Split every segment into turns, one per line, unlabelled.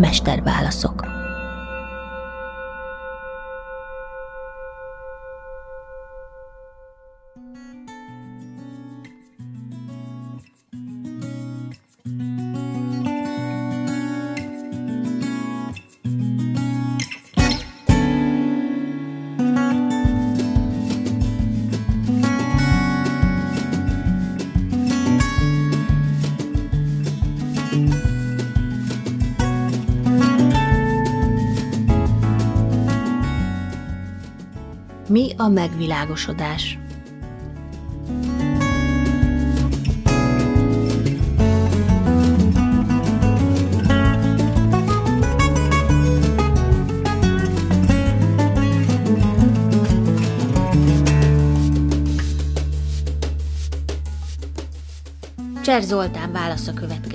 Mesterválaszok. A megvilágosodás? Cser Zoltán válasza következik.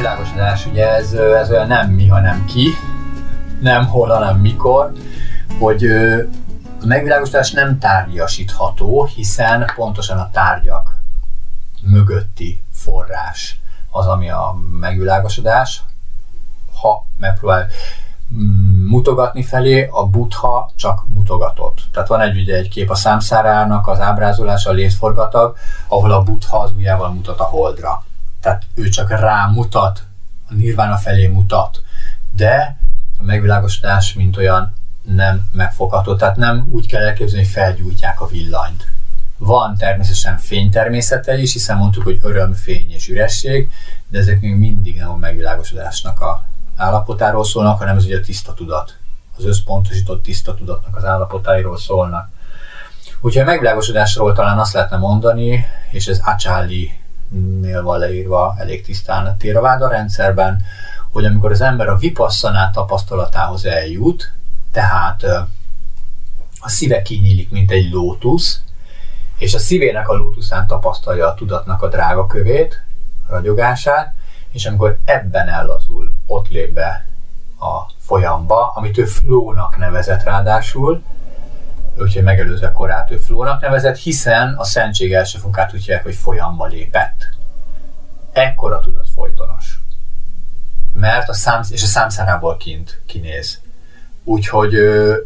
A megvilágosodás, ugye ez, ez olyan nem mi, hanem ki, nem hol, hanem mikor, hogy a megvilágosodás nem tárgyasítható, hiszen pontosan a tárgyak mögötti forrás az, ami a megvilágosodás. Ha megpróbál mm, mutogatni felé, a butha csak mutogatott. Tehát van egy, ugye, egy kép a számszárának az ábrázolása, a létforgatag, ahol a butha az ujjával mutat a holdra tehát ő csak rámutat, a nirvána felé mutat, de a megvilágosodás, mint olyan nem megfogható, tehát nem úgy kell elképzelni, hogy felgyújtják a villanyt. Van természetesen fénytermészete is, hiszen mondtuk, hogy öröm, fény és üresség, de ezek még mindig nem a megvilágosodásnak a állapotáról szólnak, hanem ez ugye a tiszta tudat. Az összpontosított tiszta tudatnak az állapotáiról szólnak. Úgyhogy a megvilágosodásról talán azt lehetne mondani, és ez Acsáli nél van leírva elég tisztán a Téraváda rendszerben, hogy amikor az ember a vipasszanát tapasztalatához eljut, tehát a szíve kinyílik, mint egy lótusz, és a szívének a lótuszán tapasztalja a tudatnak a drága kövét, ragyogását, és amikor ebben ellazul, ott lép be a folyamba, amit ő flónak nevezett ráadásul, úgyhogy megelőzve korát ő Flónak nevezett, hiszen a szentség első fokát úgy hívják, hogy folyamba lépett. Ekkora tudat folytonos. Mert a szám, és a számszárából kint kinéz. Úgyhogy ö,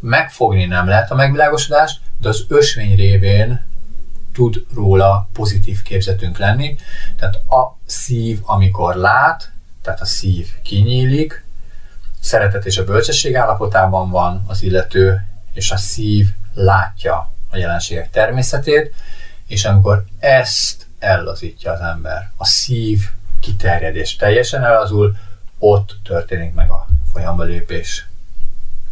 megfogni nem lehet a megvilágosodást, de az ösvény révén tud róla pozitív képzetünk lenni. Tehát a szív, amikor lát, tehát a szív kinyílik, szeretet és a bölcsesség állapotában van az illető, és a szív látja a jelenségek természetét, és amikor ezt ellazítja az ember, a szív kiterjedés teljesen elazul, ott történik meg a folyamba lépés.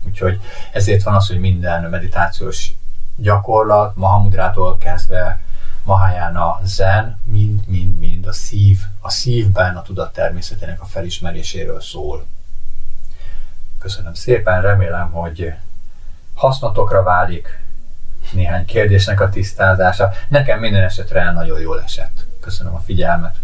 Úgyhogy ezért van az, hogy minden meditációs gyakorlat, Mahamudrától kezdve Mahayana Zen, mind-mind-mind a szív, a szívben a tudat természetének a felismeréséről szól. Köszönöm szépen, remélem, hogy hasznotokra válik néhány kérdésnek a tisztázása. Nekem minden esetre nagyon jól esett. Köszönöm a figyelmet.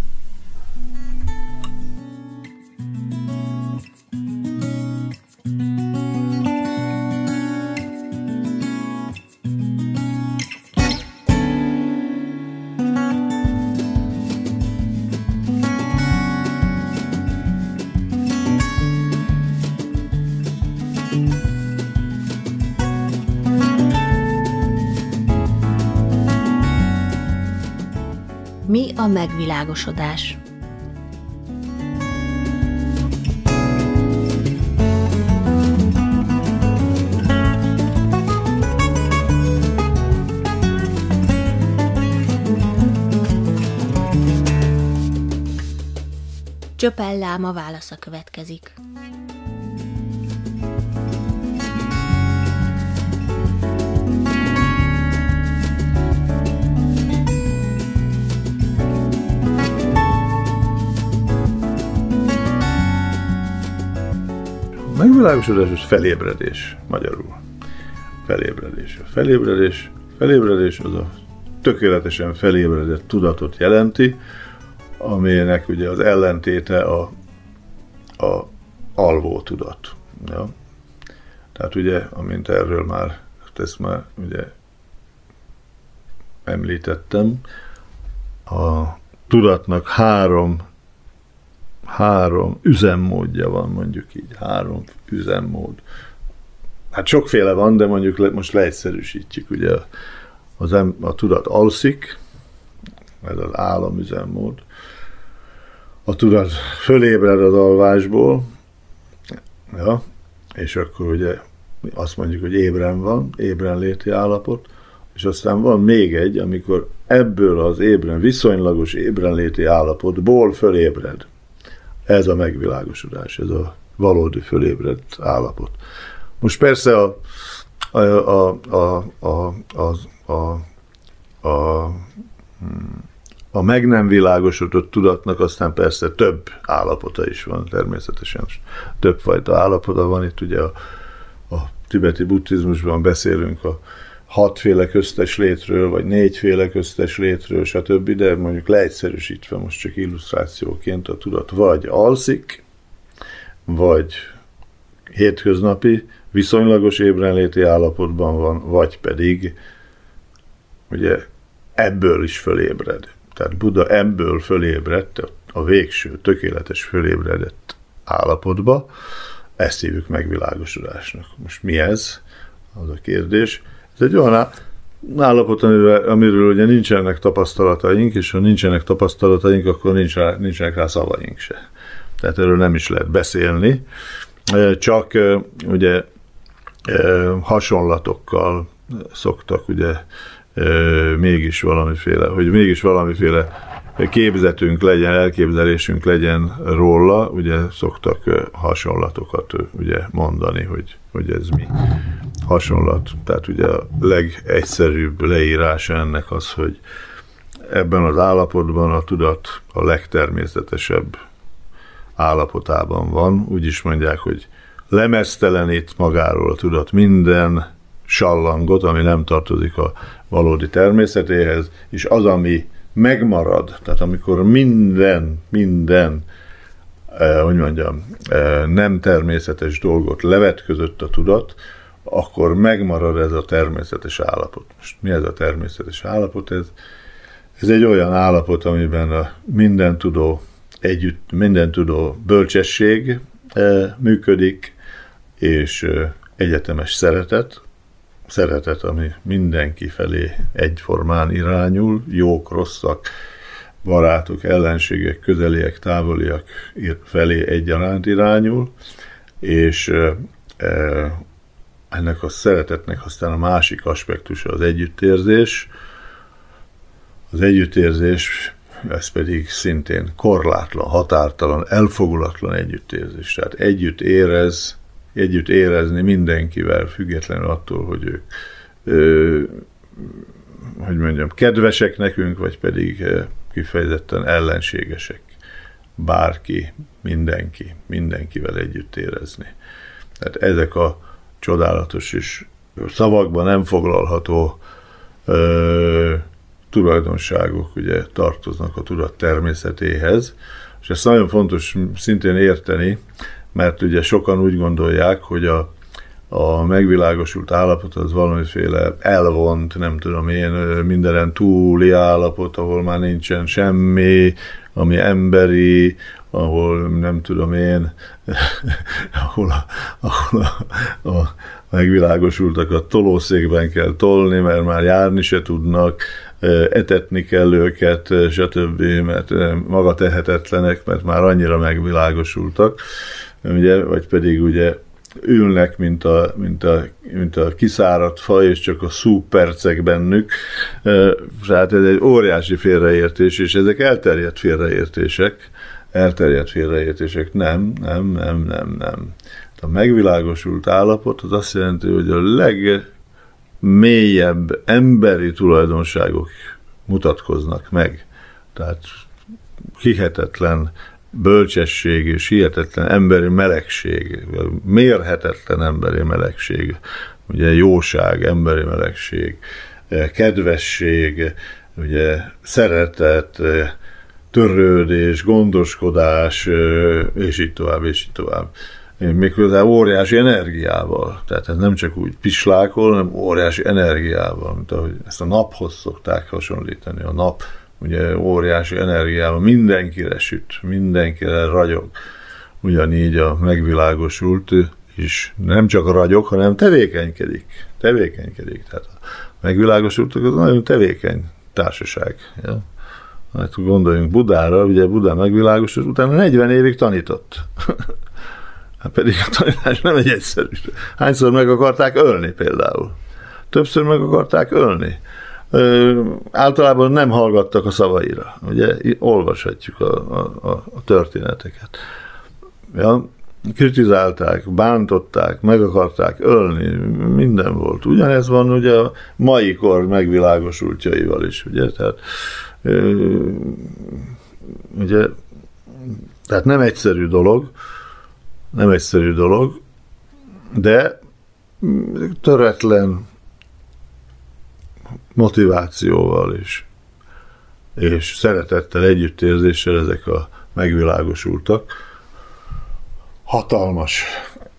A megvilágosodás? Csöpel láma válasza következik.
Megvilágosodás az felébredés magyarul. Felébredés. A felébredés, felébredés az a tökéletesen felébredett tudatot jelenti, aminek ugye az ellentéte a, a alvó tudat. Ja? Tehát ugye, amint erről már, ezt már ugye említettem, a tudatnak három három üzemmódja van, mondjuk így, három üzemmód. Hát sokféle van, de mondjuk le, most leegyszerűsítjük, ugye az em, a tudat alszik, ez az álom üzemmód, a tudat fölébred az alvásból, ja, és akkor ugye azt mondjuk, hogy ébren van, ébren léti állapot, és aztán van még egy, amikor ebből az ébren, viszonylagos ébrenléti állapotból fölébred. Ez a megvilágosodás, ez a valódi fölébredt állapot. Most persze a, a, a, a, a, a, a, a, a meg nem világosodott tudatnak aztán persze több állapota is van, természetesen többfajta állapota van. Itt ugye a, a tibeti buddhizmusban beszélünk a hatféle köztes létről, vagy négyféle köztes létről, stb., de mondjuk leegyszerűsítve most csak illusztrációként a tudat vagy alszik, vagy hétköznapi, viszonylagos ébrenléti állapotban van, vagy pedig ugye ebből is fölébred. Tehát Buddha ebből fölébredt, a végső, tökéletes fölébredett állapotba, ezt hívjuk megvilágosodásnak. Most mi ez? Az a kérdés. Ez egy olyan állapot, amiről, amiről ugye nincsenek tapasztalataink, és ha nincsenek tapasztalataink, akkor nincs nincsenek rá szavaink se. Tehát erről nem is lehet beszélni, csak ugye hasonlatokkal szoktak ugye mégis valamiféle, hogy mégis valamiféle képzetünk legyen, elképzelésünk legyen róla, ugye szoktak hasonlatokat ugye mondani, hogy, hogy ez mi hasonlat. Tehát ugye a legegyszerűbb leírása ennek az, hogy ebben az állapotban a tudat a legtermészetesebb állapotában van. Úgy is mondják, hogy lemeztelenít magáról a tudat minden sallangot, ami nem tartozik a valódi természetéhez, és az, ami megmarad, tehát amikor minden, minden, eh, hogy mondjam, eh, nem természetes dolgot levetközött a tudat, akkor megmarad ez a természetes állapot. Most mi ez a természetes állapot? Ez, ez egy olyan állapot, amiben a minden tudó együtt, minden tudó bölcsesség e, működik, és e, egyetemes szeretet, szeretet, ami mindenki felé egyformán irányul, jók, rosszak, barátok, ellenségek, közeliek, távoliak felé egyaránt irányul, és ennek a szeretetnek aztán a másik aspektusa az együttérzés. Az együttérzés, ez pedig szintén korlátlan, határtalan, elfogulatlan együttérzés. Tehát együtt érez, együtt érezni mindenkivel, függetlenül attól, hogy ők ö, hogy mondjam, kedvesek nekünk, vagy pedig kifejezetten ellenségesek. Bárki, mindenki, mindenkivel együtt érezni. Tehát ezek a csodálatos és szavakban nem foglalható ö, tulajdonságok ugye tartoznak a tudat természetéhez, és ezt nagyon fontos szintén érteni, mert ugye sokan úgy gondolják, hogy a, a megvilágosult állapot az valamiféle elvont, nem tudom én, mindenen túli állapot, ahol már nincsen semmi, ami emberi, ahol nem tudom én, ahol, a, ahol a, a megvilágosultakat tolószékben kell tolni, mert már járni se tudnak, etetni kell őket, stb., mert maga tehetetlenek, mert már annyira megvilágosultak, ugye, vagy pedig ugye ülnek, mint a, mint a, mint a kiszáradt fa, és csak a szú percek bennük. Tehát ez egy óriási félreértés, és ezek elterjedt félreértések, elterjedt félreértések. Nem, nem, nem, nem, nem. A megvilágosult állapot az azt jelenti, hogy a legmélyebb emberi tulajdonságok mutatkoznak meg. Tehát hihetetlen bölcsesség és hihetetlen emberi melegség, mérhetetlen emberi melegség, ugye jóság, emberi melegség, kedvesség, ugye szeretet, törődés, gondoskodás, és így tovább, és így tovább. méghozzá óriási energiával. Tehát ez nem csak úgy pislákol, hanem óriási energiával, mint ahogy ezt a naphoz szokták hasonlítani. A nap ugye óriási energiával mindenkire süt, mindenkire ragyog. Ugyanígy a megvilágosult is nem csak ragyog, hanem tevékenykedik. Tevékenykedik. Tehát a megvilágosultak az nagyon tevékeny társaság. Ja? Hát gondoljunk Budára, ugye Budá megvilágosult, utána 40 évig tanított. Hát pedig a tanítás nem egy egyszerű. Hányszor meg akarták ölni például? Többször meg akarták ölni. Általában nem hallgattak a szavaira. Ugye olvashatjuk a, a, a történeteket. Ja, kritizálták, bántották, meg akarták ölni, minden volt. Ugyanez van ugye a mai kor megvilágosultjaival is, ugye, tehát ugye, tehát nem egyszerű dolog, nem egyszerű dolog, de töretlen motivációval is, és szeretettel, együttérzéssel ezek a megvilágosultak, hatalmas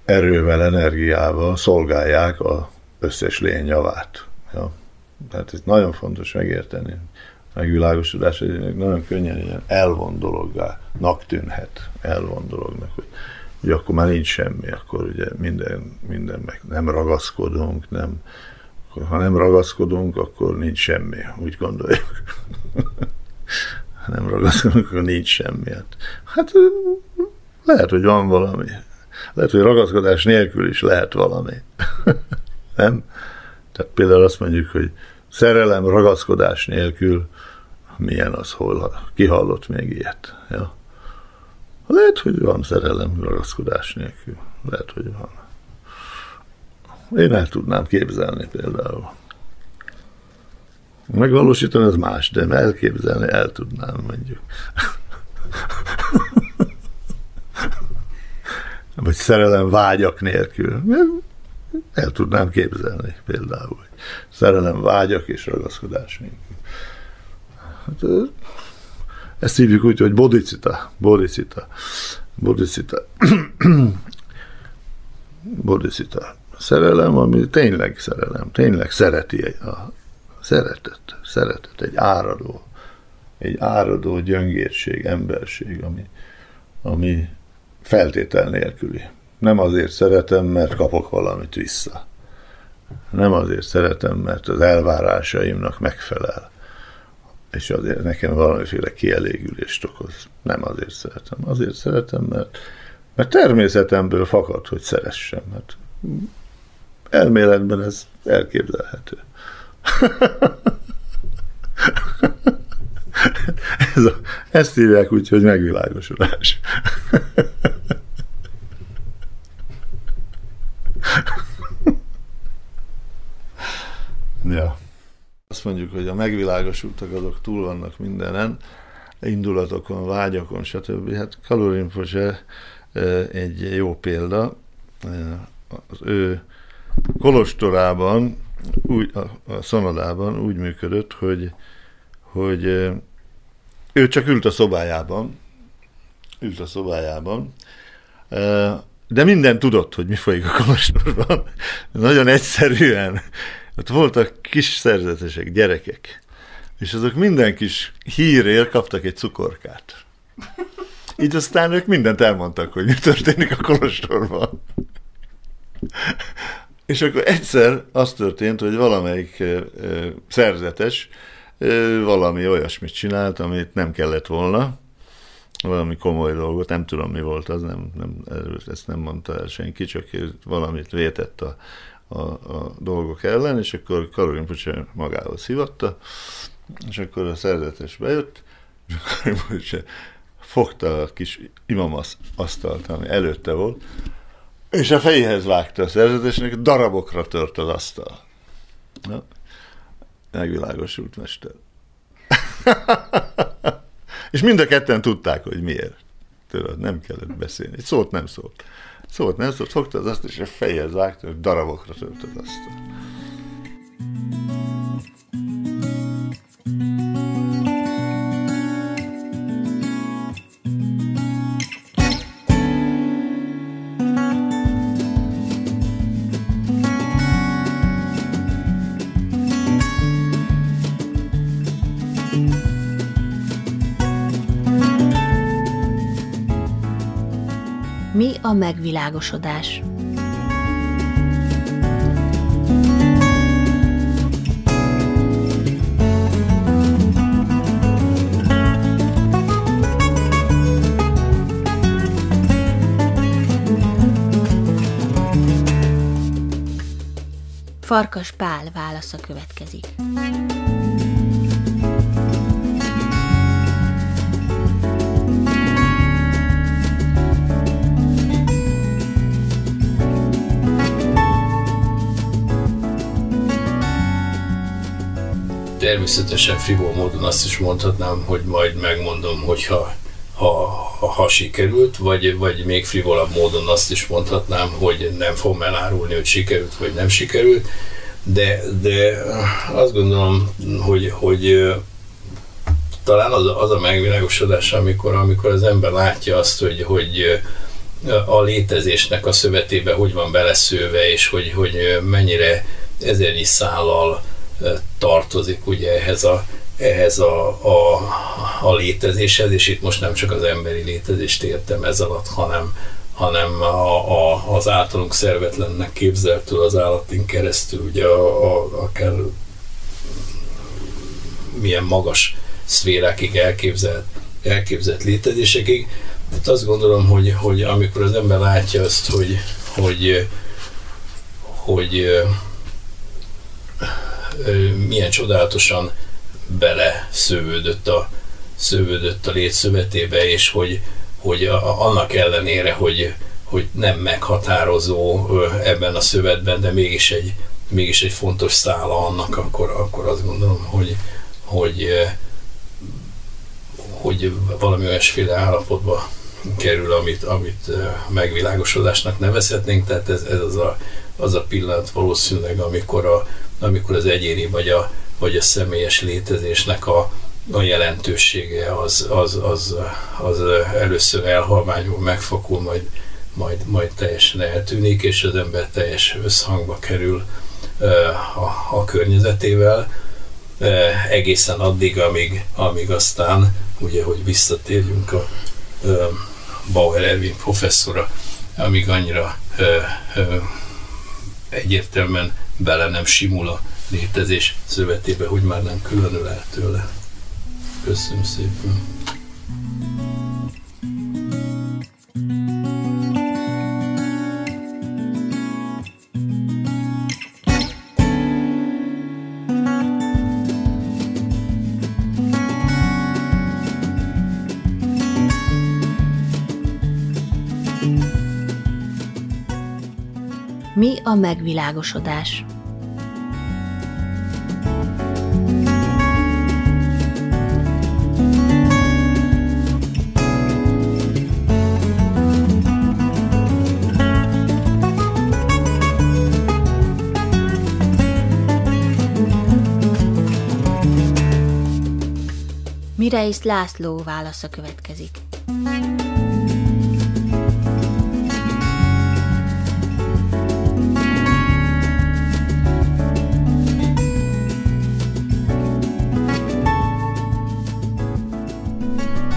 erővel, energiával szolgálják a összes lény javát. Ja. Tehát ez nagyon fontos megérteni. Megvilágosodás nagyon könnyen ilyen elvon dologgá tűnhet, elvon dolognak, hogy hogy akkor már nincs semmi, akkor ugye minden, minden meg nem ragaszkodunk, nem, akkor, ha nem ragaszkodunk, akkor nincs semmi, úgy gondoljuk. ha nem ragaszkodunk, akkor nincs semmi. Hát, hát lehet, hogy van valami. Lehet, hogy ragaszkodás nélkül is lehet valami. nem? Tehát például azt mondjuk, hogy szerelem ragaszkodás nélkül milyen az, hol kihallott még ilyet. Ja? Lehet, hogy van szerelem ragaszkodás nélkül. Lehet, hogy van. Én el tudnám képzelni például. Megvalósítani az más, de elképzelni el tudnám, mondjuk. Vagy szerelem vágyak nélkül. El tudnám képzelni például. Szerelem vágyak és ragaszkodás nélkül. Hát, ezt hívjuk úgy, hogy bodicita. Bodicita. Bodicita. bodicita. Szerelem, ami tényleg szerelem, tényleg szereti a szeretet, szeretet, egy áradó, egy áradó gyöngérség, emberség, ami, ami feltétel nélküli. Nem azért szeretem, mert kapok valamit vissza. Nem azért szeretem, mert az elvárásaimnak megfelel és azért nekem valamiféle kielégülést okoz. Nem azért szeretem. Azért szeretem, mert, mert természetemből fakad, hogy szeressem. Mert elméletben ez elképzelhető. ez a, ezt hívják úgy, hogy megvilágosodás. ja azt mondjuk, hogy a megvilágosultak azok túl vannak mindenen, indulatokon, vágyakon, stb. Hát Kalorinfose egy jó példa. Az ő kolostorában, úgy, a, szonodában úgy működött, hogy, hogy ő csak ült a szobájában, ült a szobájában, de minden tudott, hogy mi folyik a kolostorban. Nagyon egyszerűen ott voltak kis szerzetesek, gyerekek, és azok minden kis hírért kaptak egy cukorkát. Így aztán ők mindent elmondtak, hogy mi történik a kolostorban. És akkor egyszer az történt, hogy valamelyik szerzetes valami olyasmit csinált, amit nem kellett volna, valami komoly dolgot, nem tudom mi volt az, nem, nem, ezt nem mondta el senki, csak valamit vétett a a, a dolgok ellen, és akkor Karolin Pucsa magához hívatta, és akkor a szerzetes bejött, és Karolin Pucsa fogta a kis imamasz asztalt, ami előtte volt, és a fejéhez vágta a szerzetesnek, darabokra tört az asztal. Na, megvilágosult mester. és mind a ketten tudták, hogy miért. Tudod, nem kellett beszélni. Egy szót nem szólt. Szólt nem szólt, fogta az azt, és a fejhez vágta, hogy darabokra tört az asztal.
Mi a megvilágosodás? Farkas Pál válasza következik.
Természetesen frivol módon azt is mondhatnám, hogy majd megmondom, hogyha ha, ha, ha sikerült, vagy, vagy még frivolabb módon azt is mondhatnám, hogy nem fogom elárulni, hogy sikerült, vagy nem sikerült, de, de azt gondolom, hogy, hogy talán az, az a megvilágosodás, amikor, amikor az ember látja azt, hogy, hogy a létezésnek a szövetébe hogy van beleszőve, és hogy, hogy mennyire ezernyi szállal tartozik ugye ehhez a, ehhez a, a, a létezéshez, és itt most nem csak az emberi létezést értem ez alatt, hanem, hanem a, a, az általunk szervetlennek képzeltől az állatin keresztül, ugye a, a, akár milyen magas szférákig elképzelt, elképzelt létezésekig. Tehát azt gondolom, hogy, hogy amikor az ember látja azt, hogy, hogy, hogy milyen csodálatosan bele szövődött a, szövődött a létszövetébe, és hogy, hogy annak ellenére, hogy, hogy nem meghatározó ebben a szövetben, de mégis egy, mégis egy fontos szála annak, akkor, akkor azt gondolom, hogy, hogy, hogy valami olyasféle állapotba kerül, amit, amit megvilágosodásnak nevezhetnénk, tehát ez, ez az, a, az a pillanat valószínűleg, amikor a, amikor az egyéni vagy a, vagy a személyes létezésnek a, a jelentősége az, az, az, az először elhalmányul, megfakul, majd, majd, majd teljesen eltűnik, és az ember teljes összhangba kerül a, a környezetével, egészen addig, amíg, amíg aztán, ugye, hogy visszatérjünk a Bauer Erwin professzora, amíg annyira egyértelműen bele nem simul a létezés szövetébe, hogy már nem különül el tőle. Köszönöm szépen!
A megvilágosodás? Mireis László válasza következik.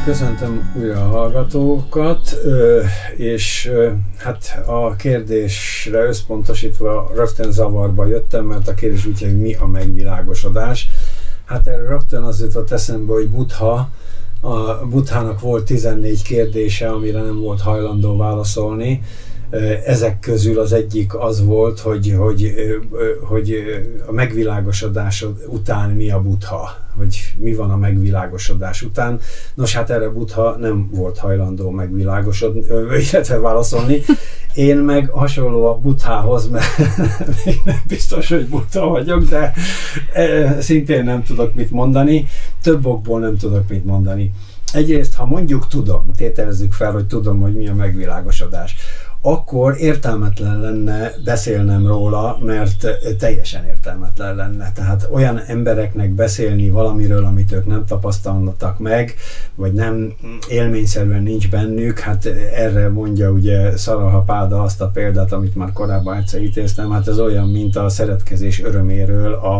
Köszöntöm újra a hallgatókat, és hát a kérdésre összpontosítva rögtön zavarba jöttem, mert a kérdés úgy, hogy mi a megvilágosodás. Hát erre rögtön az jutott eszembe, hogy Buddha, a Buddhának volt 14 kérdése, amire nem volt hajlandó válaszolni. Ezek közül az egyik az volt, hogy, hogy, hogy a megvilágosodás után mi a Buddha hogy mi van a megvilágosodás után. Nos, hát erre Buddha nem volt hajlandó megvilágosodni, illetve válaszolni. Én meg hasonló a Buddhához, mert még nem biztos, hogy Buddha vagyok, de szintén nem tudok mit mondani. Több okból nem tudok mit mondani. Egyrészt, ha mondjuk tudom, tételezzük fel, hogy tudom, hogy mi a megvilágosodás akkor értelmetlen lenne beszélnem róla, mert teljesen értelmetlen lenne. Tehát olyan embereknek beszélni valamiről, amit ők nem tapasztalnak meg, vagy nem élményszerűen nincs bennük, hát erre mondja ugye Szaraha Páda azt a példát, amit már korábban egyszer ítéztem, hát ez olyan, mint a szeretkezés öröméről a,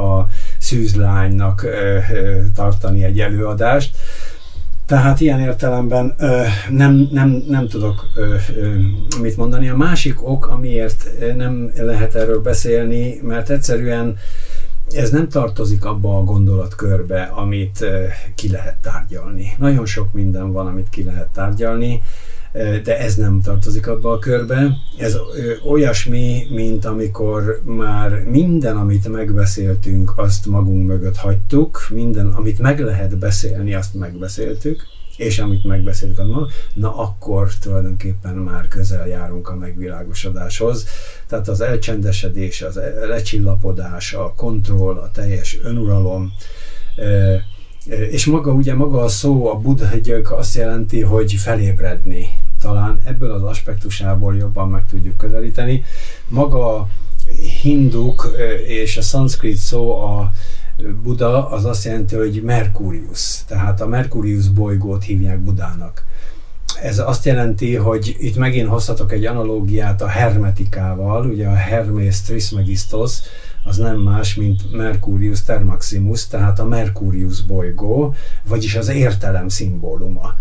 a szűzlánynak tartani egy előadást Tehát ilyen értelemben ö, nem, nem, nem tudok ö, ö, mit mondani. A másik ok, amiért nem lehet erről beszélni, mert egyszerűen ez nem tartozik abba a gondolatkörbe, amit ö, ki lehet tárgyalni. Nagyon sok minden van, amit ki lehet tárgyalni, de ez nem tartozik abba a körbe. Ez olyasmi, mint amikor már minden, amit megbeszéltünk, azt magunk mögött hagytuk, minden, amit meg lehet beszélni, azt megbeszéltük, és amit megbeszéltük, na akkor tulajdonképpen már közel járunk a megvilágosodáshoz. Tehát az elcsendesedés, az lecsillapodás, a kontroll, a teljes önuralom, és maga ugye maga a szó, a buddha azt jelenti, hogy felébredni. Talán ebből az aspektusából jobban meg tudjuk közelíteni. Maga a hinduk és a szanszkrit szó a Buda az azt jelenti, hogy Mercurius, tehát a Mercurius bolygót hívják Budának. Ez azt jelenti, hogy itt megint hozhatok egy analógiát a hermetikával, ugye a Hermes Trismegistos, az nem más, mint Mercurius Termaximus, tehát a Mercurius bolygó, vagyis az értelem szimbóluma.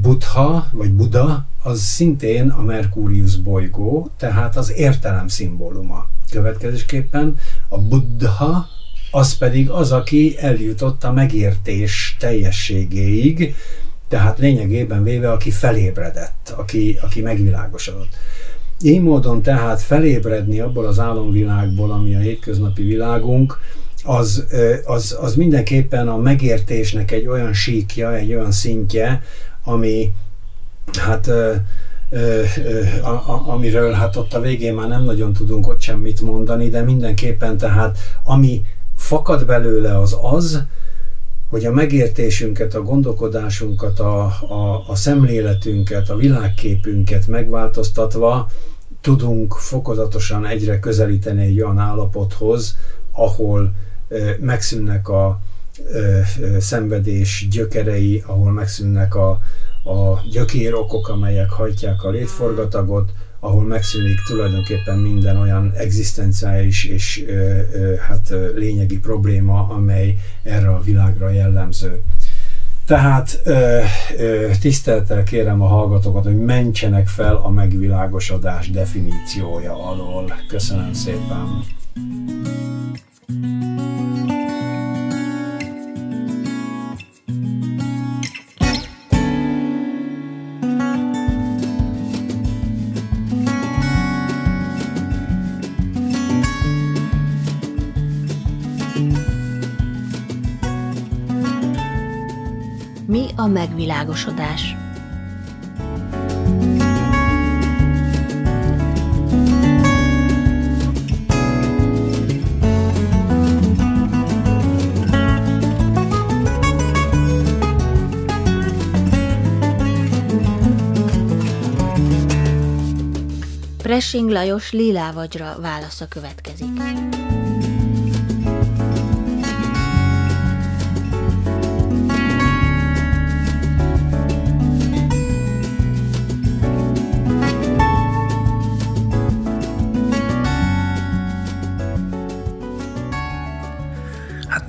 Buddha, vagy Buddha, az szintén a Mercurius bolygó, tehát az értelem szimbóluma. Következésképpen a Buddha az pedig az, aki eljutott a megértés teljességéig, tehát lényegében véve, aki felébredett, aki, aki megvilágosodott. Így módon tehát felébredni abból az álomvilágból, ami a hétköznapi világunk, az, az, az mindenképpen a megértésnek egy olyan síkja, egy olyan szintje, ami hát a, a, amiről hát ott a végén már nem nagyon tudunk ott semmit mondani, de mindenképpen tehát ami fakad belőle az az, hogy a megértésünket, a gondolkodásunkat, a, a, a szemléletünket, a világképünket megváltoztatva tudunk fokozatosan egyre közelíteni egy olyan állapothoz, ahol megszűnnek a szenvedés gyökerei, ahol megszűnnek a, a gyökérokok, amelyek hajtják a létforgatagot, ahol megszűnik tulajdonképpen minden olyan egzisztenciális és hát lényegi probléma, amely erre a világra jellemző. Tehát ö, tisztelettel kérem a hallgatókat, hogy mentsenek fel a megvilágosodás definíciója alól. Köszönöm szépen!
A megvilágosodás. Pressing Lajos Lilávagyra válasza következik.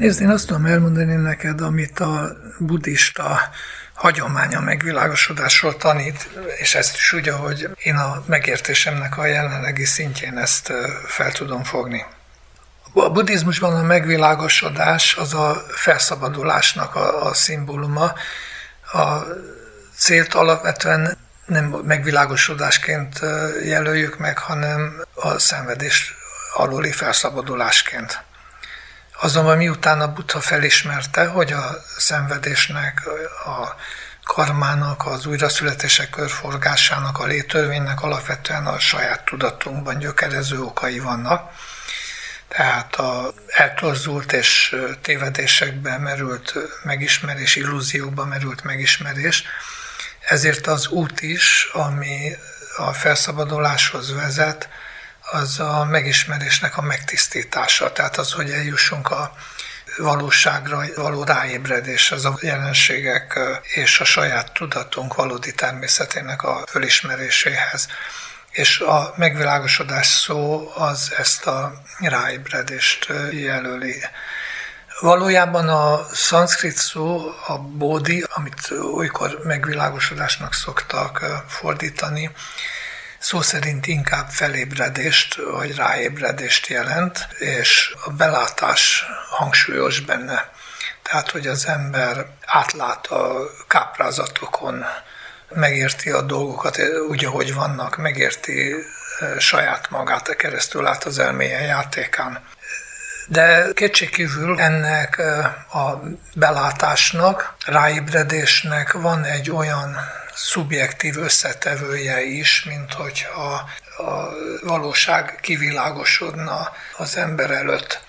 Nézd, én azt tudom elmondani neked, amit a buddhista hagyománya megvilágosodásról tanít, és ezt is úgy, hogy én a megértésemnek a jelenlegi szintjén ezt fel tudom fogni. A buddhizmusban a megvilágosodás az a felszabadulásnak a, a szimbóluma. A célt alapvetően nem megvilágosodásként jelöljük meg, hanem a szenvedés aluli felszabadulásként. Azonban miután a Buddha felismerte, hogy a szenvedésnek, a karmának, az újraszületések körforgásának, a létörvénynek alapvetően a saját tudatunkban gyökerező okai vannak, tehát a eltorzult és tévedésekbe merült megismerés, illúziókba merült megismerés, ezért az út is, ami a felszabaduláshoz vezet, az a megismerésnek a megtisztítása, tehát az, hogy eljussunk a valóságra való ráébredés, az a jelenségek és a saját tudatunk valódi természetének a fölismeréséhez. És a megvilágosodás szó az ezt a ráébredést jelöli. Valójában a szanszkrit szó, a bódi, amit olykor megvilágosodásnak szoktak fordítani, szó szerint inkább felébredést vagy ráébredést jelent, és a belátás hangsúlyos benne. Tehát, hogy az ember átlát a káprázatokon, megérti a dolgokat úgy, ahogy vannak, megérti saját magát, keresztül át az elméje játékán. De kétségkívül ennek a belátásnak, ráébredésnek van egy olyan szubjektív összetevője is, mint hogyha a valóság kivilágosodna az ember előtt.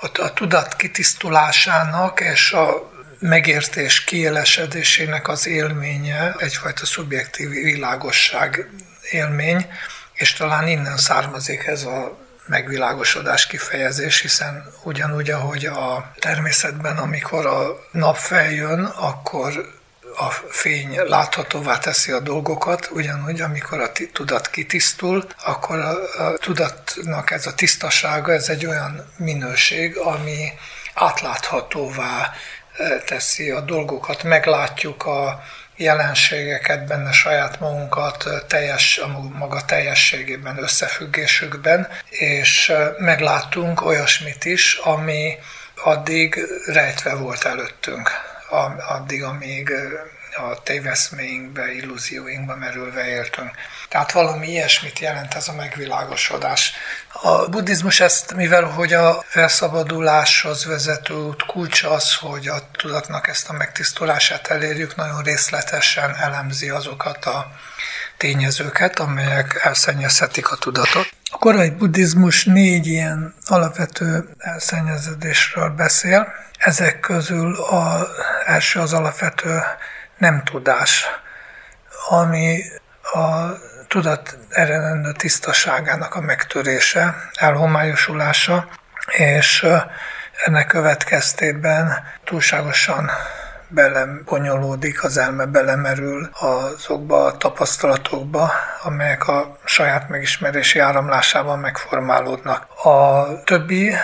A, a tudat kitisztulásának és a megértés kiélesedésének az élménye egyfajta szubjektív világosság élmény, és talán innen származik ez a megvilágosodás kifejezés, hiszen ugyanúgy, ahogy a természetben, amikor a nap feljön, akkor a fény láthatóvá teszi a dolgokat, ugyanúgy, amikor a tudat kitisztul, akkor a, a tudatnak ez a tisztasága, ez egy olyan minőség, ami átláthatóvá e, teszi a dolgokat, meglátjuk a jelenségeket benne, saját magunkat e, teljes, a maga teljességében, összefüggésükben, és e, meglátunk olyasmit is, ami addig rejtve volt előttünk addig, amíg a téveszméinkbe, illúzióinkba merülve éltünk. Tehát valami ilyesmit jelent ez a megvilágosodás. A buddhizmus ezt, mivel hogy a felszabaduláshoz vezető út kulcs az, hogy a tudatnak ezt a megtisztulását elérjük, nagyon részletesen elemzi azokat a tényezőket, amelyek elszennyezhetik a tudatot. A korai buddhizmus négy ilyen alapvető elszennyeződésről beszél. Ezek közül az első az alapvető nem tudás, ami a tudat eredendő tisztaságának a megtörése, elhomályosulása, és ennek következtében túlságosan belebonyolódik, az elme belemerül azokba a tapasztalatokba, amelyek a saját megismerési áramlásában megformálódnak. A többi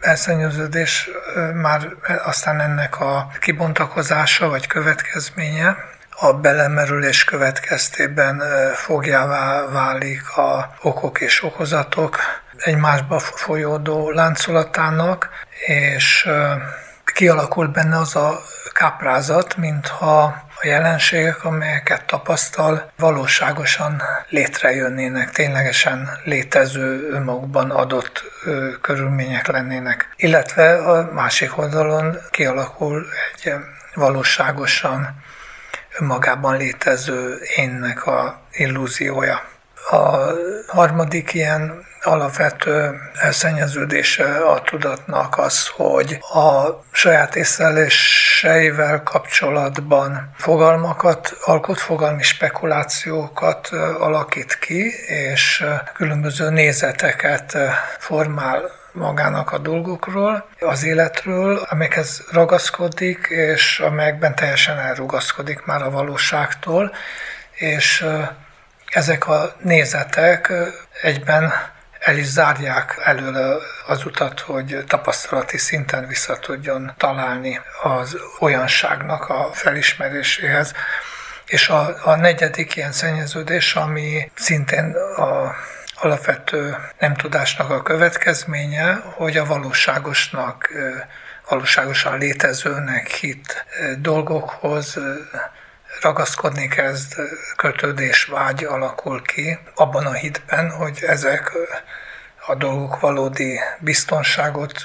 elszennyeződés már aztán ennek a kibontakozása vagy következménye, a belemerülés következtében fogjává válik a okok és okozatok egymásba folyódó láncolatának, és kialakul benne az a káprázat, mintha a jelenségek, amelyeket tapasztal, valóságosan létrejönnének, ténylegesen létező önmagukban adott körülmények lennének. Illetve a másik oldalon kialakul egy valóságosan önmagában létező énnek a illúziója. A harmadik ilyen alapvető elszennyeződése a tudatnak az, hogy a saját észleléseivel kapcsolatban fogalmakat, alkot fogalmi spekulációkat alakít ki, és különböző nézeteket formál magának a dolgokról, az életről, amikhez ragaszkodik, és amelyekben teljesen elrugaszkodik már a valóságtól, és ezek a nézetek egyben el is zárják előle az utat, hogy tapasztalati szinten vissza tudjon találni az olyanságnak a felismeréséhez. És a, a negyedik ilyen szennyeződés, ami szintén a alapvető nem tudásnak a következménye, hogy a valóságosnak, valóságosan létezőnek hit dolgokhoz ragaszkodni kezd, kötődés, vágy alakul ki, abban a hitben, hogy ezek a dolgok valódi biztonságot,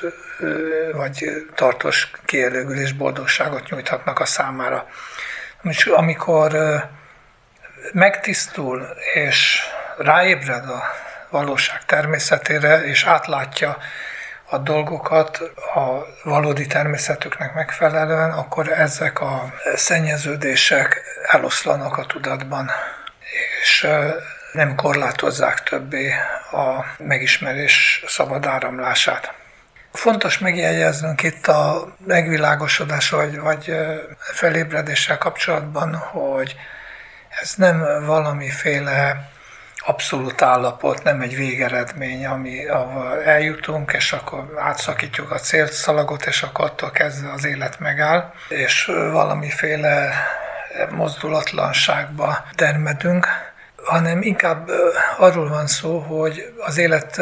vagy tartós kielégülés, boldogságot nyújthatnak a számára. És amikor megtisztul és ráébred a valóság természetére, és átlátja a dolgokat a valódi természetüknek megfelelően, akkor ezek a szennyeződések eloszlanak a tudatban, és nem korlátozzák többé a megismerés szabad áramlását. Fontos megjegyeznünk itt a megvilágosodás vagy, vagy felébredéssel kapcsolatban, hogy ez nem valamiféle abszolút állapot, nem egy végeredmény, ami, ahol eljutunk, és akkor átszakítjuk a célszalagot, és akkor attól kezdve az élet megáll, és valamiféle mozdulatlanságba termedünk, hanem inkább arról van szó, hogy az élet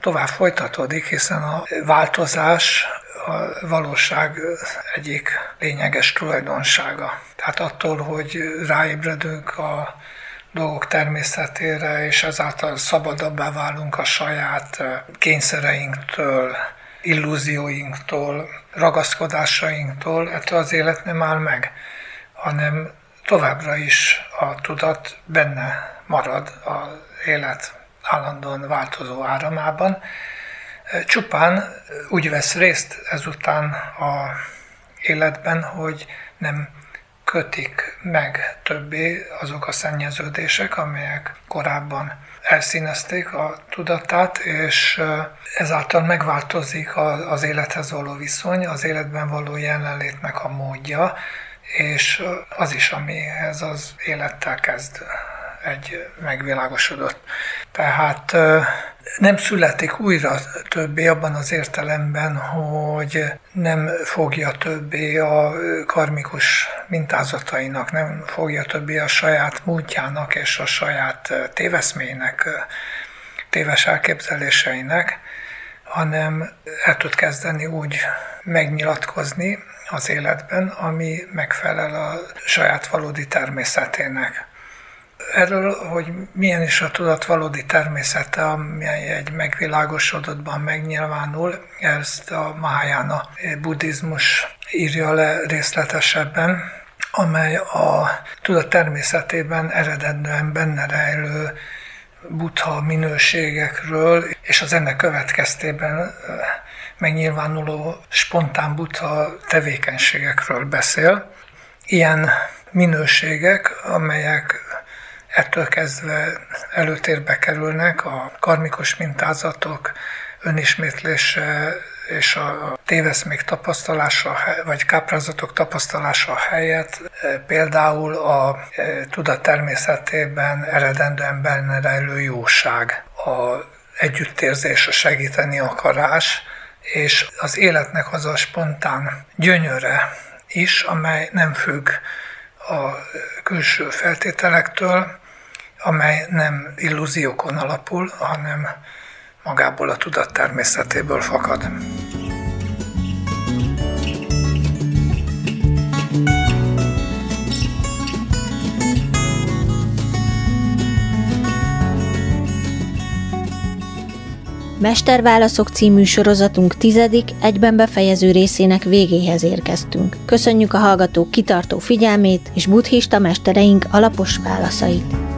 tovább folytatódik, hiszen a változás a valóság egyik lényeges tulajdonsága. Tehát attól, hogy ráébredünk a dolgok természetére, és ezáltal szabadabbá válunk a saját kényszereinktől, illúzióinktól, ragaszkodásainktól, ettől az élet nem áll meg, hanem továbbra is a tudat benne marad az élet állandóan változó áramában. Csupán úgy vesz részt ezután a életben, hogy nem kötik meg többé azok a szennyeződések, amelyek korábban elszínezték a tudatát, és ezáltal megváltozik az élethez való viszony, az életben való jelenlétnek a módja, és az is, amihez az élettel kezd egy megvilágosodott. Tehát nem születik újra többé abban az értelemben, hogy nem fogja többé a karmikus mintázatainak, nem fogja többé a saját múltjának és a saját téveszmének, téves elképzeléseinek, hanem el tud kezdeni úgy megnyilatkozni az életben, ami megfelel a saját valódi természetének. Erről, hogy milyen is a tudat valódi természete, amely egy megvilágosodottban megnyilvánul, ezt a Mahayana buddhizmus írja le részletesebben, amely a tudat természetében eredendően benne rejlő buddha minőségekről, és az ennek következtében megnyilvánuló spontán buddha tevékenységekről beszél. Ilyen minőségek, amelyek ettől kezdve előtérbe kerülnek a karmikus mintázatok önismétlése és a téveszmék tapasztalása, vagy káprázatok tapasztalása helyett például a tudat természetében eredendően benne rejlő jóság, a együttérzés, a segíteni akarás, és az életnek az a spontán gyönyöre is, amely nem függ a külső feltételektől, amely nem illúziókon alapul, hanem magából a tudat természetéből fakad.
Mesterválaszok című sorozatunk tizedik, egyben befejező részének végéhez érkeztünk. Köszönjük a hallgatók kitartó figyelmét és buddhista mestereink alapos válaszait.